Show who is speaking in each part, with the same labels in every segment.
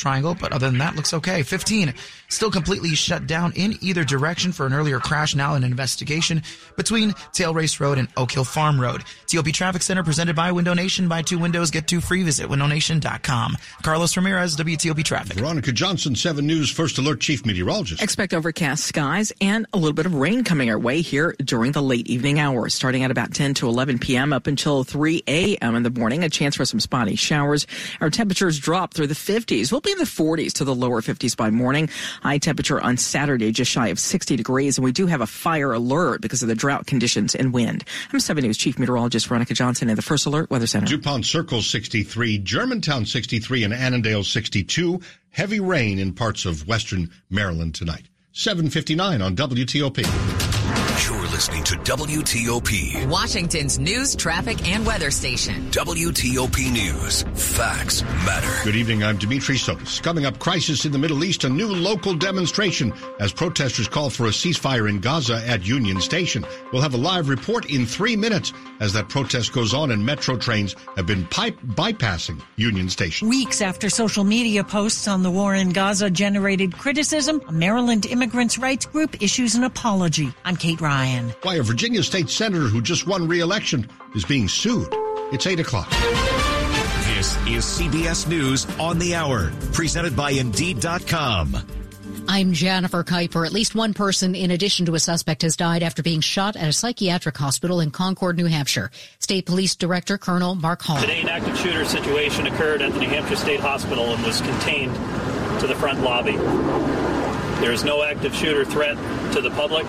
Speaker 1: triangle, but other than that, looks okay. 15, still completely shut down in either direction for an earlier crash, now an investigation between Tail Race Road and Oak Hill Farm Road. TOP Traffic Center presented by Window Nation. Buy two windows, get two free. Visit windownation.com. Carlos Ramirez, WTOP Traffic.
Speaker 2: Veronica Johnson, 7 News First Alert Chief Meteorologist.
Speaker 3: Expect overcast skies and a little bit of rain coming our way here during the late evening hours, starting at about 10 to 11 p.m. up until 3 a.m. in the morning. A chance for some spotty showers. Our temperatures drop through the 50s. We'll be in the 40s to the lower 50s by morning. High temperature on Saturday just shy of 60 degrees, and we do have a fire alert because of the drought conditions and wind. I'm 7 News Chief Meteorologist Veronica Johnson in the First Alert Weather Center.
Speaker 2: DuPont Circle 63, Germantown 63, and Annandale 62. Heavy rain in parts of western Maryland tonight. 759 on WTOP.
Speaker 4: You're listening to WTOP,
Speaker 5: Washington's news, traffic, and weather station.
Speaker 4: WTOP News. Facts matter.
Speaker 2: Good evening. I'm Dimitri Sotis. Coming up, crisis in the Middle East, a new local demonstration as protesters call for a ceasefire in Gaza at Union Station. We'll have a live report in three minutes as that protest goes on and metro trains have been pipe bypassing Union Station.
Speaker 6: Weeks after social media posts on the war in Gaza generated criticism, a Maryland immigrants' rights group issues an apology. I'm Kate Ryan. Ryan.
Speaker 2: Why a Virginia state senator who just won re-election is being sued. It's 8 o'clock.
Speaker 4: This is CBS News on the Hour, presented by Indeed.com.
Speaker 7: I'm Jennifer Keiper. At least one person, in addition to a suspect, has died after being shot at a psychiatric hospital in Concord, New Hampshire. State Police Director Colonel Mark Hall.
Speaker 8: Today, an active shooter situation occurred at the New Hampshire State Hospital and was contained to the front lobby. There is no active shooter threat to the public.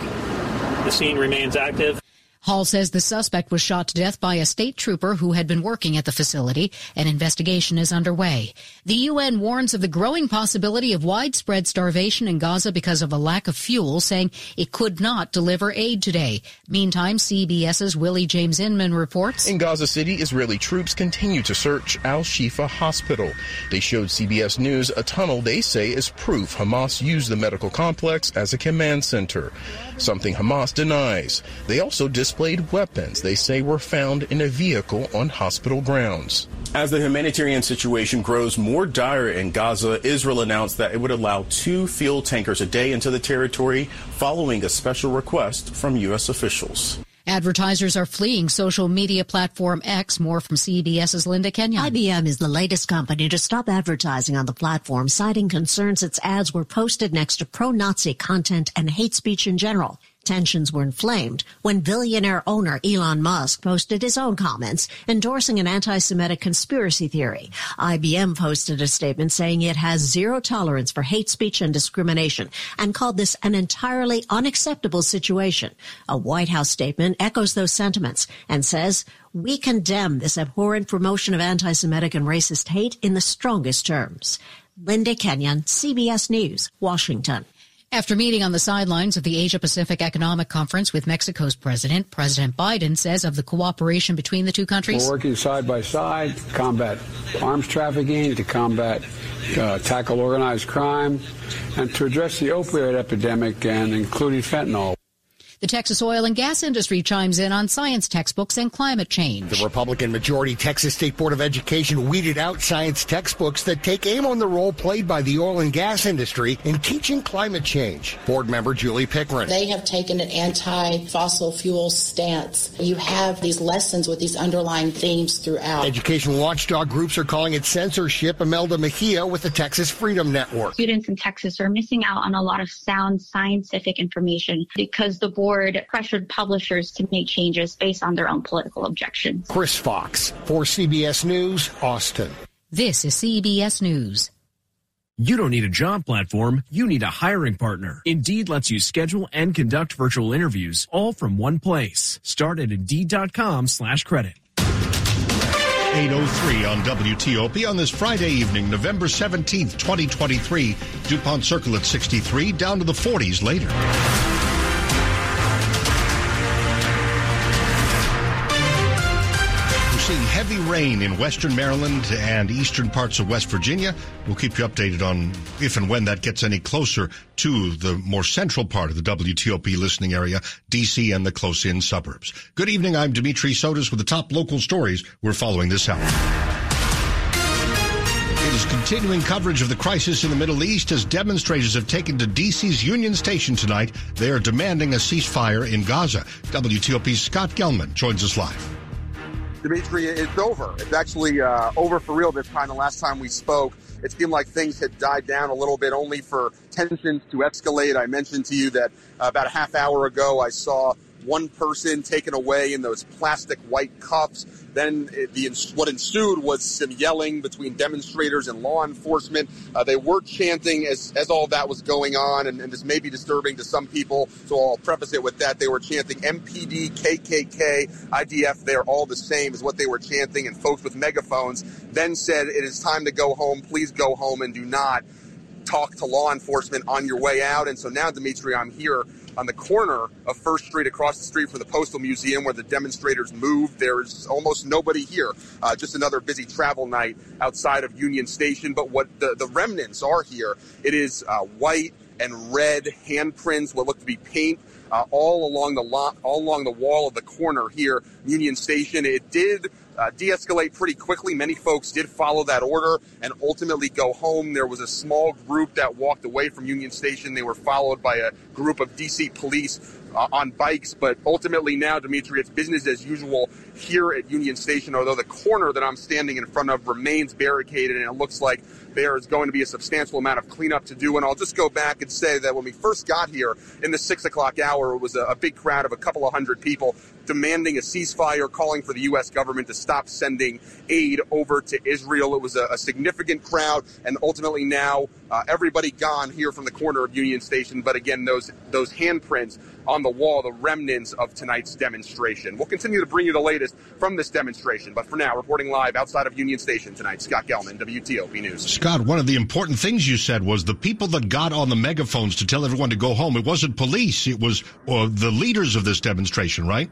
Speaker 8: The scene remains active.
Speaker 7: Hall says the suspect was shot to death by a state trooper who had been working at the facility. An investigation is underway. The UN warns of the growing possibility of widespread starvation in Gaza because of a lack of fuel, saying it could not deliver aid today. Meantime, CBS's Willie James Inman reports.
Speaker 9: In Gaza City, Israeli troops continue to search Al Shifa Hospital. They showed CBS News a tunnel they say is proof Hamas used the medical complex as a command center, something Hamas denies. They also dis- displayed weapons they say were found in a vehicle on hospital grounds.
Speaker 10: As the humanitarian situation grows more dire in Gaza, Israel announced that it would allow two fuel tankers a day into the territory following a special request from U.S. officials.
Speaker 7: Advertisers are fleeing social media platform X. More from CBS's Linda Kenyon.
Speaker 11: IBM is the latest company to stop advertising on the platform, citing concerns its ads were posted next to pro-Nazi content and hate speech in general. Tensions were inflamed when billionaire owner Elon Musk posted his own comments endorsing an anti-Semitic conspiracy theory. IBM posted a statement saying it has zero tolerance for hate speech and discrimination and called this an entirely unacceptable situation. A White House statement echoes those sentiments and says, we condemn this abhorrent promotion of anti-Semitic and racist hate in the strongest terms. Linda Kenyon, CBS News, Washington.
Speaker 7: After meeting on the sidelines of the Asia Pacific Economic Conference with Mexico's president, President Biden says of the cooperation between the two countries.
Speaker 12: We're working side by side to combat arms trafficking, to combat, uh, tackle organized crime, and to address the opioid epidemic and including fentanyl.
Speaker 7: The Texas oil and gas industry chimes in on science textbooks and climate change.
Speaker 13: The Republican majority Texas State Board of Education weeded out science textbooks that take aim on the role played by the oil and gas industry in teaching climate change. Board member Julie Pickren.
Speaker 14: They have taken an anti-fossil fuel stance. You have these lessons with these underlying themes throughout.
Speaker 13: Education watchdog groups are calling it censorship. Imelda Mejia with the Texas Freedom Network.
Speaker 15: Students in Texas are missing out on a lot of sound scientific information because the board board pressured publishers to make changes based on their own political objections.
Speaker 13: Chris Fox for CBS News, Austin.
Speaker 7: This is CBS News.
Speaker 16: You don't need a job platform, you need a hiring partner. Indeed lets you schedule and conduct virtual interviews all from one place. Start at Indeed.com slash credit.
Speaker 2: 803 on WTOP on this Friday evening, November 17th, 2023. DuPont Circle at 63, down to the 40s later. Seeing heavy rain in western Maryland and eastern parts of West Virginia. We'll keep you updated on if and when that gets any closer to the more central part of the WTOP listening area, DC and the close in suburbs. Good evening. I'm Dimitri Sotis with the top local stories we're following this hour. It is continuing coverage of the crisis in the Middle East as demonstrators have taken to DC's Union Station tonight. They are demanding a ceasefire in Gaza. WTOP's Scott Gelman joins us live.
Speaker 17: Dimitri, it's over. It's actually uh, over for real this time. The last time we spoke, it seemed like things had died down a little bit, only for tensions to escalate. I mentioned to you that uh, about a half hour ago, I saw one person taken away in those plastic white cuffs. Then the what ensued was some yelling between demonstrators and law enforcement. Uh, they were chanting as as all that was going on, and, and, this may be disturbing to some people. So I'll preface it with that they were chanting MPD, KKK, IDF. They're all the same is what they were chanting, and folks with megaphones then said, "It is time to go home. Please go home and do not." talk to law enforcement on your way out. And so now, Dimitri, I'm here on the corner of First Street across the street from the Postal Museum where the demonstrators moved. There's almost nobody here. Uh, just another busy travel night outside of Union Station. But what the, the remnants are here, it is uh, white and red handprints, what look to be paint. Uh, all along the lo- all along the wall of the corner here, Union Station. It did uh, de-escalate pretty quickly. Many folks did follow that order and ultimately go home. There was a small group that walked away from Union Station. They were followed by a group of DC police uh, on bikes. But ultimately now, Dimitri, it's business as usual here at Union Station, although the corner that I'm standing in front of remains barricaded and it looks like there is going to be a substantial amount of cleanup to do. And I'll just go back and say that when we first got here in the six o'clock hour, it was a, a big crowd of a couple of hundred people demanding a ceasefire, calling for the U.S. government to stop sending aid over to Israel. It was a, a significant crowd, and ultimately now uh, everybody gone here from the corner of Union Station. But again, those those handprints on the wall, the remnants of tonight's demonstration. We'll continue to bring you the latest from this demonstration. But for now, reporting live outside of Union Station tonight, Scott Gelman, WTOP News.
Speaker 2: Scott, one of the important things you said was the people that got on the megaphones to tell everyone to go home. It wasn't police; it was uh, the leaders of this demonstration, right?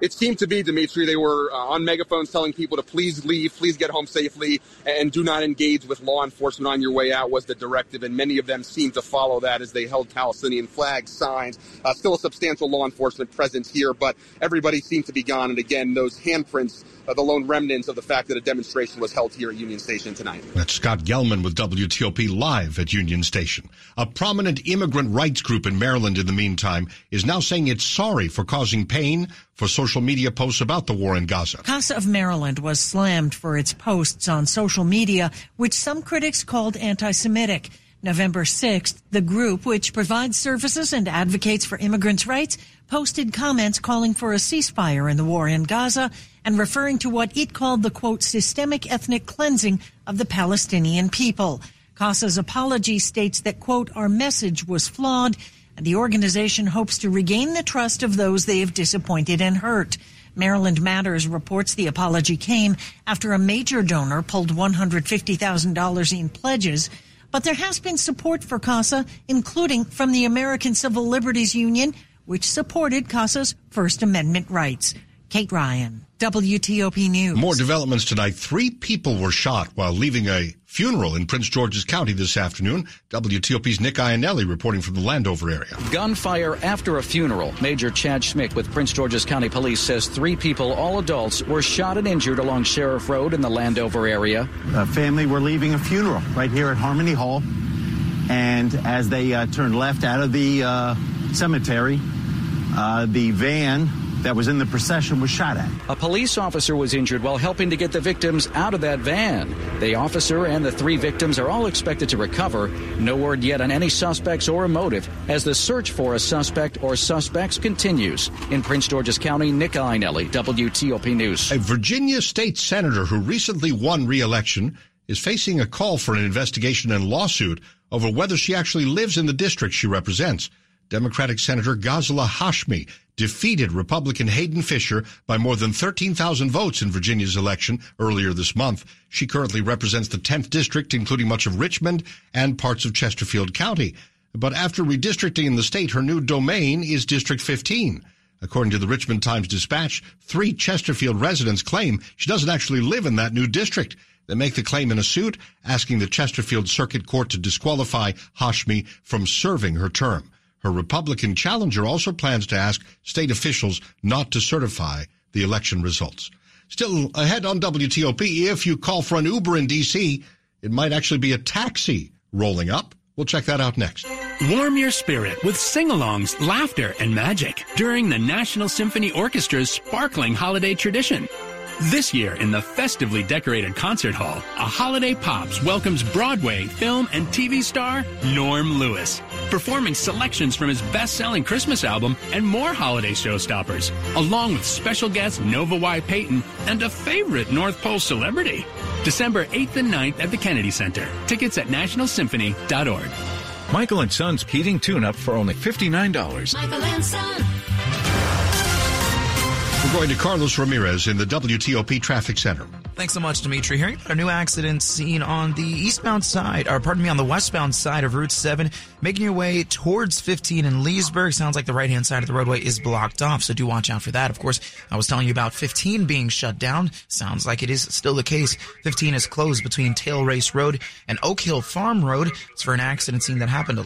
Speaker 17: It seemed to be Dimitri. They were uh, on megaphones telling people to please leave, please get home safely, and do not engage with law enforcement on your way out was the directive. And many of them seemed to follow that as they held Palestinian flags, signs. Uh, still a substantial law enforcement presence here, but everybody seemed to be gone. And again, those handprints, uh, the lone remnants of the fact that a demonstration was held here at Union Station tonight.
Speaker 2: That's Scott Gelman with WTOP live at Union Station. A prominent immigrant rights group in Maryland, in the meantime, is now saying it's sorry for causing pain for social media posts about the war in Gaza.
Speaker 6: CASA of Maryland was slammed for its posts on social media, which some critics called anti-Semitic. November 6th, the group, which provides services and advocates for immigrants' rights, posted comments calling for a ceasefire in the war in Gaza and referring to what it called the quote, systemic ethnic cleansing of the Palestinian people. CASA's apology states that quote, our message was flawed and the organization hopes to regain the trust of those they have disappointed and hurt. Maryland Matters reports the apology came after a major donor pulled $150,000 in pledges. But there has been support for CASA, including from the American Civil Liberties Union, which supported CASA's First Amendment rights. Kate Ryan, WTOP News.
Speaker 2: More developments tonight. Three people were shot while leaving a funeral in Prince George's County this afternoon. WTOP's Nick Iannelli reporting from the Landover area.
Speaker 18: Gunfire after a funeral. Major Chad Schmick with Prince George's County Police says three people, all adults, were shot and injured along Sheriff Road in the Landover area.
Speaker 19: A family were leaving a funeral right here at Harmony Hall. And as they uh, turned left out of the uh, cemetery, uh, the van that was in the procession was shot at.
Speaker 18: A police officer was injured while helping to get the victims out of that van. The officer and the three victims are all expected to recover. No word yet on any suspects or a motive as the search for a suspect or suspects continues. In Prince George's County, Nick Iannelli, WTOP News.
Speaker 2: A Virginia state senator who recently won re-election is facing a call for an investigation and lawsuit over whether she actually lives in the district she represents. Democratic Senator Ghazala Hashmi defeated Republican Hayden Fisher by more than 13,000 votes in Virginia's election earlier this month. She currently represents the 10th district, including much of Richmond and parts of Chesterfield County. But after redistricting in the state, her new domain is District 15. According to the Richmond Times Dispatch, three Chesterfield residents claim she doesn't actually live in that new district. They make the claim in a suit asking the Chesterfield Circuit Court to disqualify Hashmi from serving her term. Her Republican challenger also plans to ask state officials not to certify the election results. Still ahead on WTOP, if you call for an Uber in D.C., it might actually be a taxi rolling up. We'll check that out next.
Speaker 20: Warm your spirit with sing-alongs, laughter, and magic during the National Symphony Orchestra's sparkling holiday tradition. This year, in the festively decorated concert hall, A Holiday Pops welcomes Broadway, film, and TV star Norm Lewis, performing selections from his best-selling Christmas album and more holiday showstoppers, along with special guest Nova Y. Payton and a favorite North Pole celebrity. December 8th and 9th at the Kennedy Center. Tickets at nationalsymphony.org.
Speaker 21: Michael and Son's heating tune-up for only $59.
Speaker 22: Michael and Son.
Speaker 2: We're going to Carlos Ramirez in the WTOP Traffic Center.
Speaker 1: Thanks so much, Dimitri. Hearing about a new accident seen on the eastbound side, or pardon me, on the westbound side of Route 7, making your way towards 15 in Leesburg. Sounds like the right hand side of the roadway is blocked off, so do watch out for that. Of course, I was telling you about 15 being shut down. Sounds like it is still the case. 15 is closed between Tail Race Road and Oak Hill Farm Road. It's for an accident scene that happened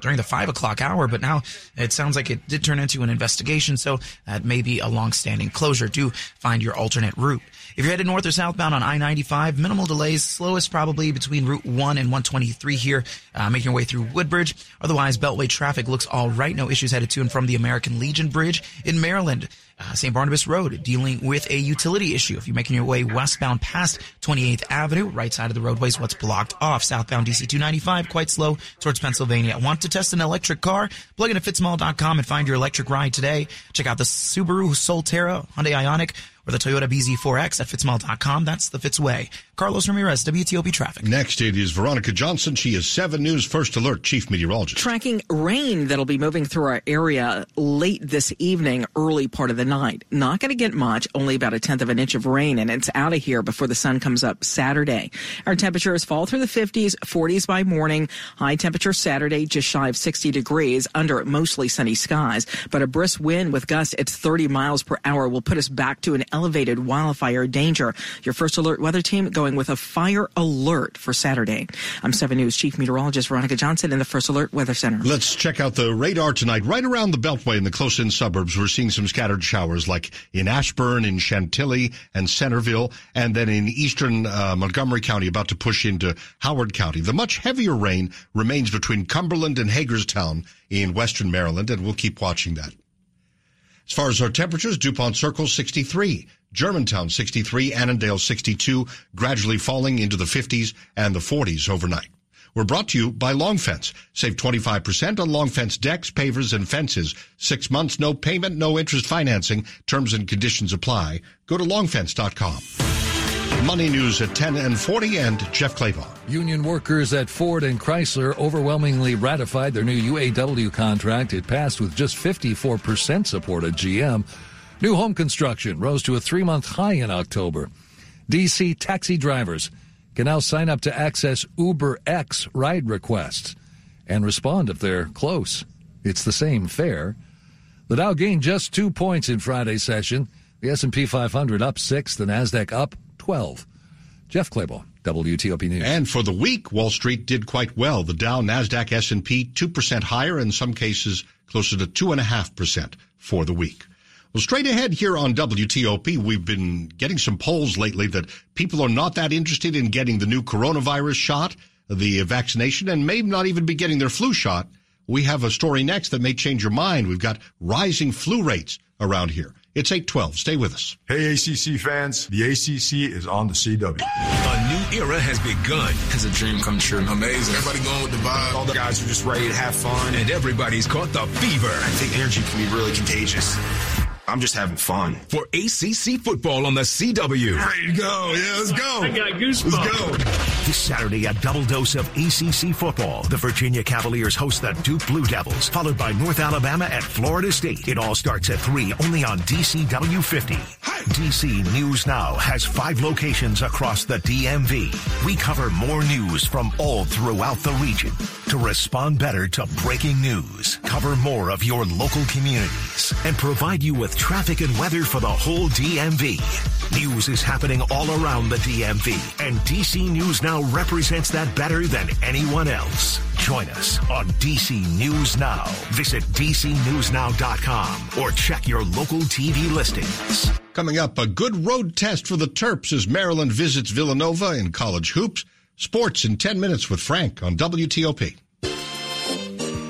Speaker 1: during the five o'clock hour, but now it sounds like it did turn into an investigation, so that may be a long-standing closure. Do find your alternate route. If you're headed north or southbound on I-95, minimal delays, slowest probably between Route 1 and 123 here, uh, making your way through Woodbridge. Otherwise, Beltway traffic looks all right. No issues headed to and from the American Legion Bridge in Maryland. Uh, St. Barnabas Road dealing with a utility issue. If you're making your way westbound past 28th Avenue, right side of the roadway is what's blocked off. Southbound DC 295, quite slow towards Pennsylvania. Want to test an electric car? Plug into fitzmall.com and find your electric ride today. Check out the Subaru Solterra, Hyundai Ioniq, or the Toyota BZ4X at fitzmall.com. That's the Fitz way. Carlos Ramirez, WTOP Traffic.
Speaker 2: Next, it is Veronica Johnson. She is 7 News First Alert Chief Meteorologist.
Speaker 3: Tracking rain that'll be moving through our area late this evening, early part of the night. Not going to get much, only about a tenth of an inch of rain, and it's out of here before the sun comes up Saturday. Our temperatures fall through the 50s, 40s by morning. High temperature Saturday, just shy of 60 degrees under mostly sunny skies, but a brisk wind with gusts at 30 miles per hour will put us back to an elevated wildfire danger. Your first alert weather team going with a fire alert for Saturday. I'm 7 News Chief Meteorologist Veronica Johnson in the First Alert Weather Center.
Speaker 2: Let's check out the radar tonight. Right around the Beltway in the close-in suburbs, we're seeing some scattered showers like in Ashburn, in Chantilly, and Centerville, and then in eastern uh, Montgomery County, about to push into Howard County. The much heavier rain remains between Cumberland and Hagerstown in western Maryland, and we'll keep watching that. As far as our temperatures, DuPont Circle 63, Germantown 63, Annandale 62, gradually falling into the 50s and the 40s overnight. We're brought to you by Long Fence. Save 25% on Long Fence decks, pavers, and fences. Six months, no payment, no interest financing. Terms and conditions apply. Go to longfence.com. Money news at 10 and 40 and Jeff Clabaugh.
Speaker 23: Union workers at Ford and Chrysler overwhelmingly ratified their new UAW contract. It passed with just 54% support at GM. New home construction rose to a three month high in October. DC taxi drivers can now sign up to access Uber X ride requests and respond if they're close. It's the same fare. The Dow gained just two points in Friday's session. The S&P 500 up six, the Nasdaq up 12. Jeff Clabaugh, WTOP News.
Speaker 2: And for the week, Wall Street did quite well. The Dow, Nasdaq, S&P 2% higher, in some cases closer to 2.5% for the week. Well, straight ahead here on WTOP, we've been getting some polls lately that people are not that interested in getting the new coronavirus shot, the vaccination, and may not even be getting their flu shot. We have a story next that may change your mind. We've got rising flu rates around here. It's 812. Stay with us.
Speaker 24: Hey, ACC fans. The ACC is on the CW.
Speaker 4: A new era has begun.
Speaker 25: It's a dream come true.
Speaker 24: Amazing. Everybody going with the vibe. All the guys are just ready to have fun.
Speaker 4: And everybody's caught the fever.
Speaker 25: I think energy can be really contagious. I'm just having fun.
Speaker 4: For ACC football on the CW.
Speaker 24: Ready to go. Yeah, let's go.
Speaker 25: I got goosebumps.
Speaker 24: Let's go.
Speaker 4: This Saturday, a double dose of ACC football. The Virginia Cavaliers host the Duke Blue Devils, followed by North Alabama at Florida State. It all starts at 3 only on DCW 50. DC News Now has five locations across the DMV. We cover more news from all throughout the region. to respond better to breaking news, cover more of your local communities, and provide you with traffic and weather for the whole DMV. News is happening all around the DMV, and DC News Now represents that better than anyone else. Join us on DC News Now. Visit DCNewsNow.com or check your local TV listings.
Speaker 2: Coming up, a good road test for the Terps as Maryland visits Villanova in college hoops. Sports in 10 minutes with Frank on WTOP.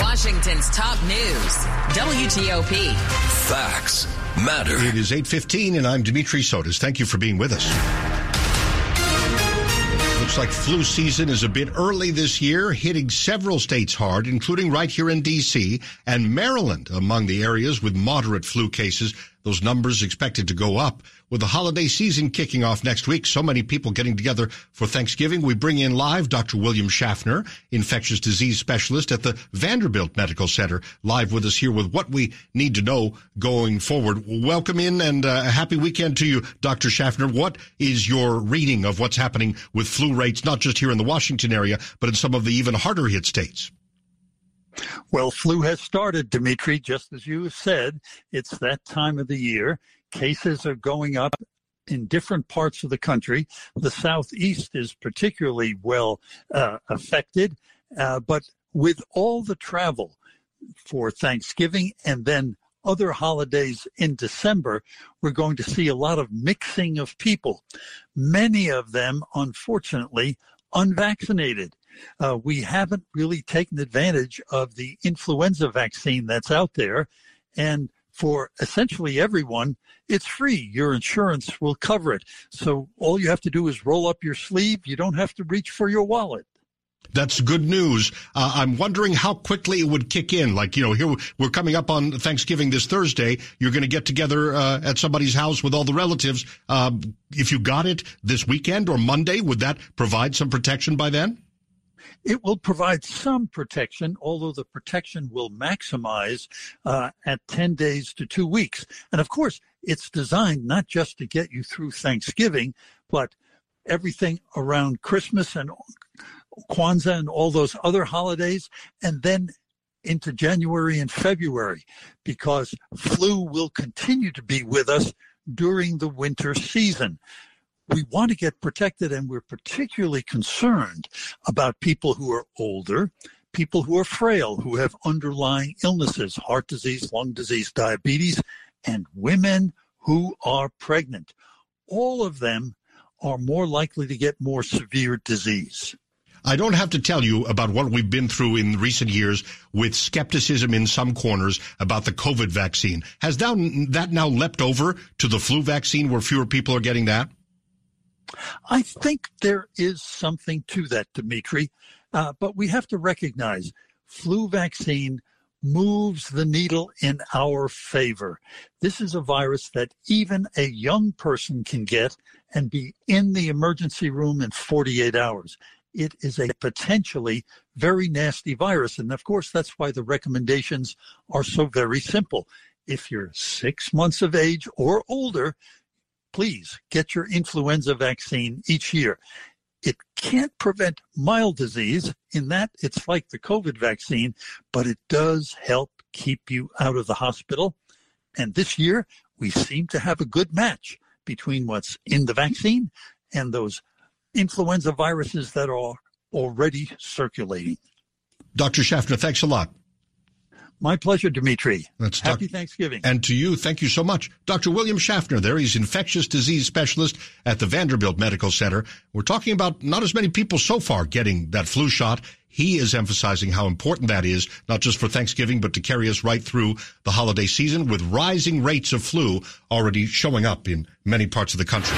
Speaker 26: Washington's top news. WTOP.
Speaker 2: Facts matter. It is 8.15 and I'm Dimitri Sotis. Thank you for being with us. Looks like flu season is a bit early this year, hitting several states hard, including right here in D.C. and Maryland among the areas with moderate flu cases. Those numbers expected to go up. With the holiday season kicking off next week, so many people getting together for Thanksgiving, we bring in live Dr. William Schaffner, infectious disease specialist at the Vanderbilt Medical Center, live with us here with what we need to know going forward. Welcome in and uh, a happy weekend to you, Dr. Schaffner. What is your reading of what's happening with flu rates, not just here in the Washington area, but in some of the even harder hit states?
Speaker 22: Well, flu has started, Dimitri, just as you said. It's that time of the year. Cases are going up in different parts of the country. The Southeast is particularly well uh, affected, uh, but with all the travel for Thanksgiving and then other holidays in December, we're going to see a lot of mixing of people. Many of them, unfortunately, unvaccinated uh, we haven't really taken advantage of the influenza vaccine that's out there. And for essentially everyone, it's free. Your insurance will cover it. So all you have to do is roll up your sleeve. You don't have to reach for your wallet.
Speaker 2: That's good news. Uh, I'm wondering how quickly it would kick in. Like, you know, here we're coming up on Thanksgiving this Thursday. You're going to get together uh, at somebody's house with all the relatives. Uh, if you got it this weekend or Monday, would that provide some protection by then?
Speaker 22: It will provide some protection, although the protection will maximize uh, at 10 days to two weeks. And of course, it's designed not just to get you through Thanksgiving, but everything around Christmas and Kwanzaa and all those other holidays, and then into January and February, because flu will continue to be with us during the winter season we want to get protected and we're particularly concerned about people who are older, people who are frail, who have underlying illnesses, heart disease, lung disease, diabetes, and women who are pregnant. All of them are more likely to get more severe disease.
Speaker 2: I don't have to tell you about what we've been through in recent years with skepticism in some corners about the COVID vaccine. Has that now leapt over to the flu vaccine where fewer people are getting that?
Speaker 22: I think there is something to that, Dimitri, uh, but we have to recognize flu vaccine moves the needle in our favor. This is a virus that even a young person can get and be in the emergency room in 48 hours. It is a potentially very nasty virus. And of course, that's why the recommendations are so very simple. If you're six months of age or older, please get your influenza vaccine each year. It can't prevent mild disease in that it's like the COVID vaccine, but it does help keep you out of the hospital. And this year, we seem to have a good match between what's in the vaccine and those influenza viruses that are already circulating.
Speaker 2: Dr. Schaffner, thanks a lot.
Speaker 22: My pleasure, Dimitri.
Speaker 2: That's
Speaker 22: Happy
Speaker 2: doc-
Speaker 22: Thanksgiving.
Speaker 2: And to you, thank you so much. Dr. William Schaffner there. He's infectious disease specialist at the Vanderbilt Medical Center. We're talking about not as many people so far getting that flu shot. He is emphasizing how important that is, not just for Thanksgiving, but to carry us right through the holiday season with rising rates of flu already showing up in many parts of the country.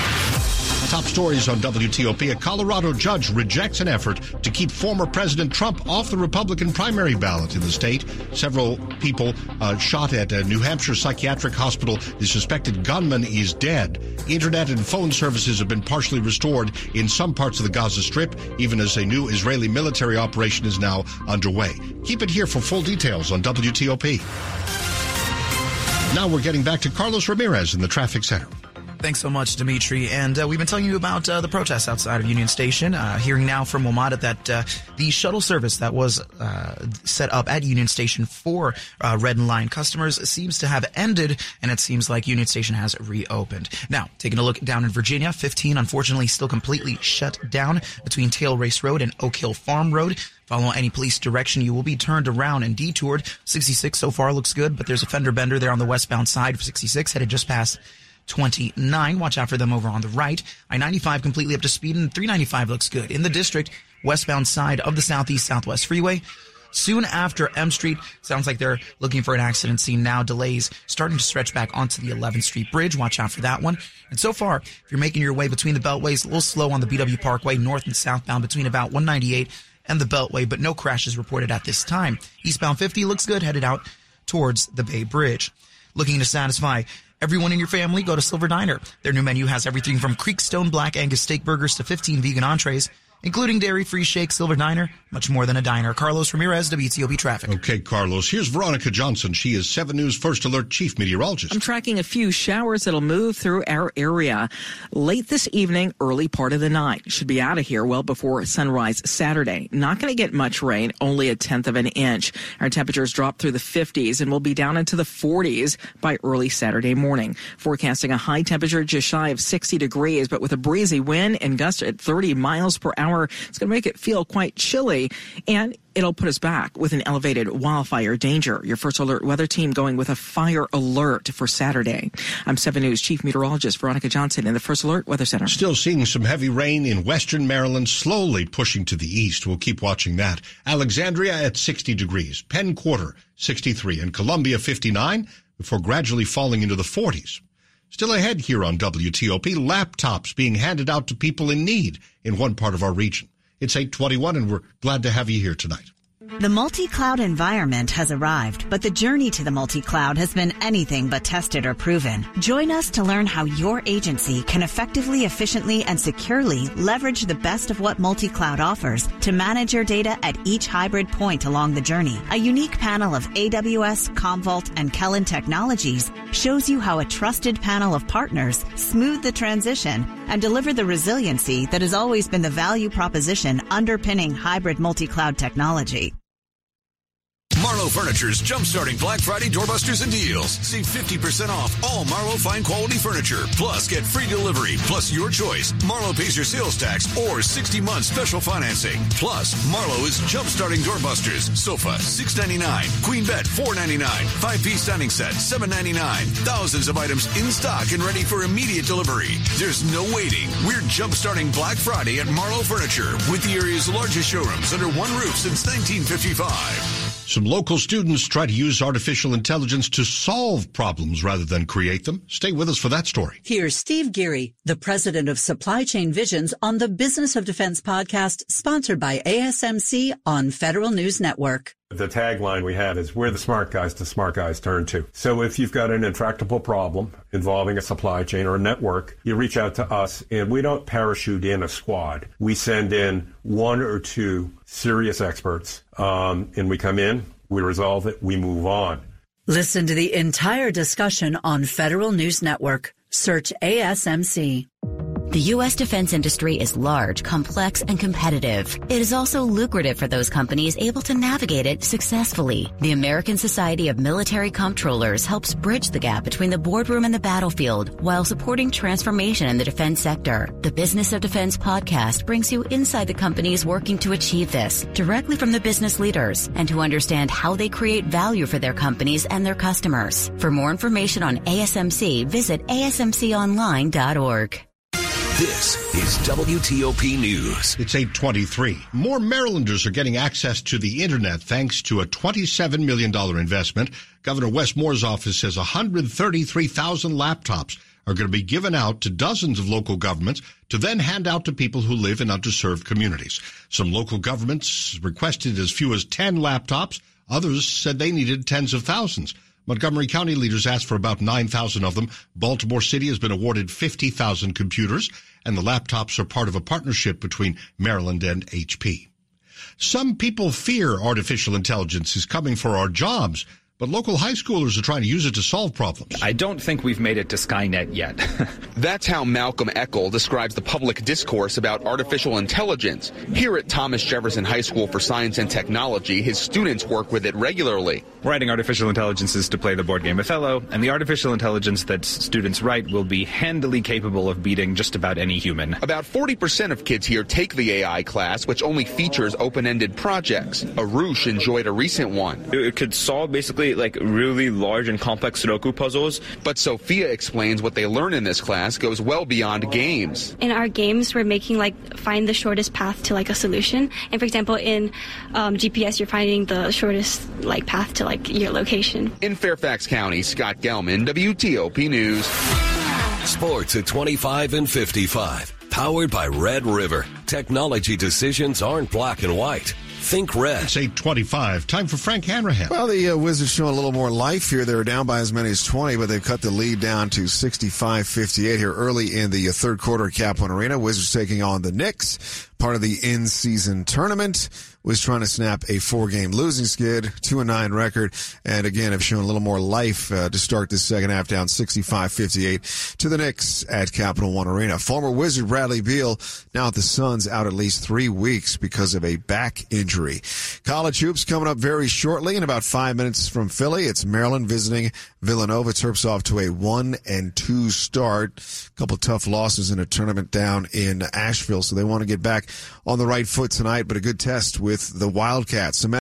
Speaker 2: Top stories on WTOP. A Colorado judge rejects an effort to keep former President Trump off the Republican primary ballot in the state. Several people uh, shot at a New Hampshire psychiatric hospital. The suspected gunman is dead. Internet and phone services have been partially restored in some parts of the Gaza Strip, even as a new Israeli military operation is now underway. Keep it here for full details on WTOP. Now we're getting back to Carlos Ramirez in the traffic center.
Speaker 1: Thanks so much, Dimitri. And uh, we've been telling you about uh, the protests outside of Union Station. Uh, hearing now from WMATA that uh, the shuttle service that was uh, set up at Union Station for uh, Red Line customers seems to have ended, and it seems like Union Station has reopened. Now, taking a look down in Virginia, 15 unfortunately still completely shut down between Tail Race Road and Oak Hill Farm Road. Follow any police direction, you will be turned around and detoured. 66 so far looks good, but there's a fender bender there on the westbound side of 66 headed just past 29. Watch out for them over on the right. I-95 completely up to speed and 395 looks good. In the district, westbound side of the Southeast Southwest Freeway. Soon after M Street, sounds like they're looking for an accident scene now. Delays starting to stretch back onto the 11th Street Bridge. Watch out for that one. And so far, if you're making your way between the beltways, a little slow on the BW Parkway, north and southbound between about 198 and the Beltway, but no crashes reported at this time. Eastbound 50 looks good, headed out towards the Bay Bridge. Looking to satisfy everyone in your family, go to Silver Diner. Their new menu has everything from Creekstone Black Angus steak burgers to 15 vegan entrees, including dairy-free shake, Silver Diner, much more than a diner. Carlos Ramirez, WTOP Traffic.
Speaker 2: Okay, Carlos. Here's Veronica Johnson. She is 7 News First Alert Chief Meteorologist.
Speaker 3: I'm tracking a few showers that'll move through our area late this evening, early part of the night. Should be out of here well before sunrise Saturday. Not going to get much rain, only a tenth of an inch. Our temperatures drop through the 50s and will be down into the 40s by early Saturday morning. Forecasting a high temperature just shy of 60 degrees, but with a breezy wind and gusts at 30 miles per hour, it's going to make it feel quite chilly and it'll put us back with an elevated wildfire danger. Your first alert weather team going with a fire alert for Saturday. I'm 7 News Chief Meteorologist Veronica Johnson in the First Alert Weather Center.
Speaker 2: Still seeing some heavy rain in western Maryland, slowly pushing to the east. We'll keep watching that. Alexandria at 60 degrees, Penn Quarter 63, and Columbia 59 before gradually falling into the 40s. Still ahead here on WTOP, laptops being handed out to people in need in one part of our region. It's 821 and we're glad to have you here tonight.
Speaker 27: The multi-cloud environment has arrived, but the journey to the multi-cloud has been anything but tested or proven. Join us to learn how your agency can effectively, efficiently, and securely leverage the best of what multi-cloud offers to manage your data at each hybrid point along the journey. A unique panel of AWS, Commvault, and Kellen technologies shows you how a trusted panel of partners smooth the transition and deliver the resiliency that has always been the value proposition underpinning hybrid multi-cloud technology.
Speaker 28: Marlowe Furniture's jump-starting Black Friday doorbusters and deals. Save 50% off all Marlowe fine quality furniture. Plus, get free delivery. Plus, your choice. Marlowe pays your sales tax or 60 months special financing. Plus, Marlowe is jump-starting doorbusters. Sofa, $6.99. Queen bed, $4.99. Five-piece dining set, $7.99. Thousands of items in stock and ready for immediate delivery. There's no waiting. We're jump-starting Black Friday at Marlowe Furniture with the area's largest showrooms under one roof since 1955.
Speaker 2: Some local students try to use artificial intelligence to solve problems rather than create them. Stay with us for that story.
Speaker 29: Here's Steve Geary, the president of Supply Chain Visions on the Business of Defense podcast, sponsored by ASMC on Federal News Network.
Speaker 30: The tagline we have is we're the smart guys to smart guys turn to. So if you've got an intractable problem involving a supply chain or a network, you reach out to us and we don't parachute in a squad. We send in one or two serious experts um, and we come in, we resolve it, we move on.
Speaker 29: Listen to the entire discussion on Federal News Network. Search ASMC.
Speaker 31: The U.S. defense industry is large, complex, and competitive. It is also lucrative for those companies able to navigate it successfully. The American Society of Military Comptrollers helps bridge the gap between the boardroom and the battlefield while supporting transformation in the defense sector. The Business of Defense podcast brings you inside the companies working to achieve this directly from the business leaders and to understand how they create value for their companies and their customers. For more information on ASMC, visit asmconline.org.
Speaker 26: This is WTOP News.
Speaker 2: It's 823. More Marylanders are getting access to the internet thanks to a $27 million investment. Governor Wes Moore's office says 133,000 laptops are going to be given out to dozens of local governments to then hand out to people who live in underserved communities. Some local governments requested as few as 10 laptops. Others said they needed tens of thousands. Montgomery County leaders asked for about 9,000 of them. Baltimore City has been awarded 50,000 computers, and the laptops are part of a partnership between Maryland and HP. Some people fear artificial intelligence is coming for our jobs. But local high schoolers are trying to use it to solve problems.
Speaker 18: I don't think we've made it to Skynet yet.
Speaker 17: That's how Malcolm Eckel describes the public discourse about artificial intelligence. Here at Thomas Jefferson High School for Science and Technology, his students work with it regularly.
Speaker 18: Writing artificial intelligences to play the board game Othello, and the artificial intelligence that students write will be handily capable of beating just about any human.
Speaker 17: About 40% of kids here take the AI class, which only features open-ended projects. Arush enjoyed a recent one.
Speaker 32: It could solve basically like really large and complex Sudoku puzzles.
Speaker 17: But Sophia explains what they learn in this class goes well beyond games.
Speaker 33: In our games, we're making like find the shortest path to like a solution. And for example, in um, GPS, you're finding the shortest like path to like your location.
Speaker 17: In Fairfax County, Scott Gelman, WTOP News.
Speaker 26: Sports at 25 and 55. Powered by Red River. Technology decisions aren't black and white. Think red.
Speaker 2: It's 825. Time for Frank Hanrahan.
Speaker 34: Well, the uh, Wizards showing a little more life here. They were down by as many as 20, but they've cut the lead down to 65-58 here early in the uh, third quarter at Cap One Arena. Wizards taking on the Knicks, part of the in-season tournament was trying to snap a four-game losing skid, two and nine record, and again have shown a little more life uh, to start this second half, down 65-58 to the Knicks at Capital One Arena. Former Wizard Bradley Beal now at the Suns out at least three weeks because of a back injury. College hoops coming up very shortly in about five minutes from Philly. It's Maryland visiting Villanova. Terps off to a one and two start. A couple tough losses in a tournament down in Asheville, so they want to get back on the right foot tonight. But a good test with the Wildcats.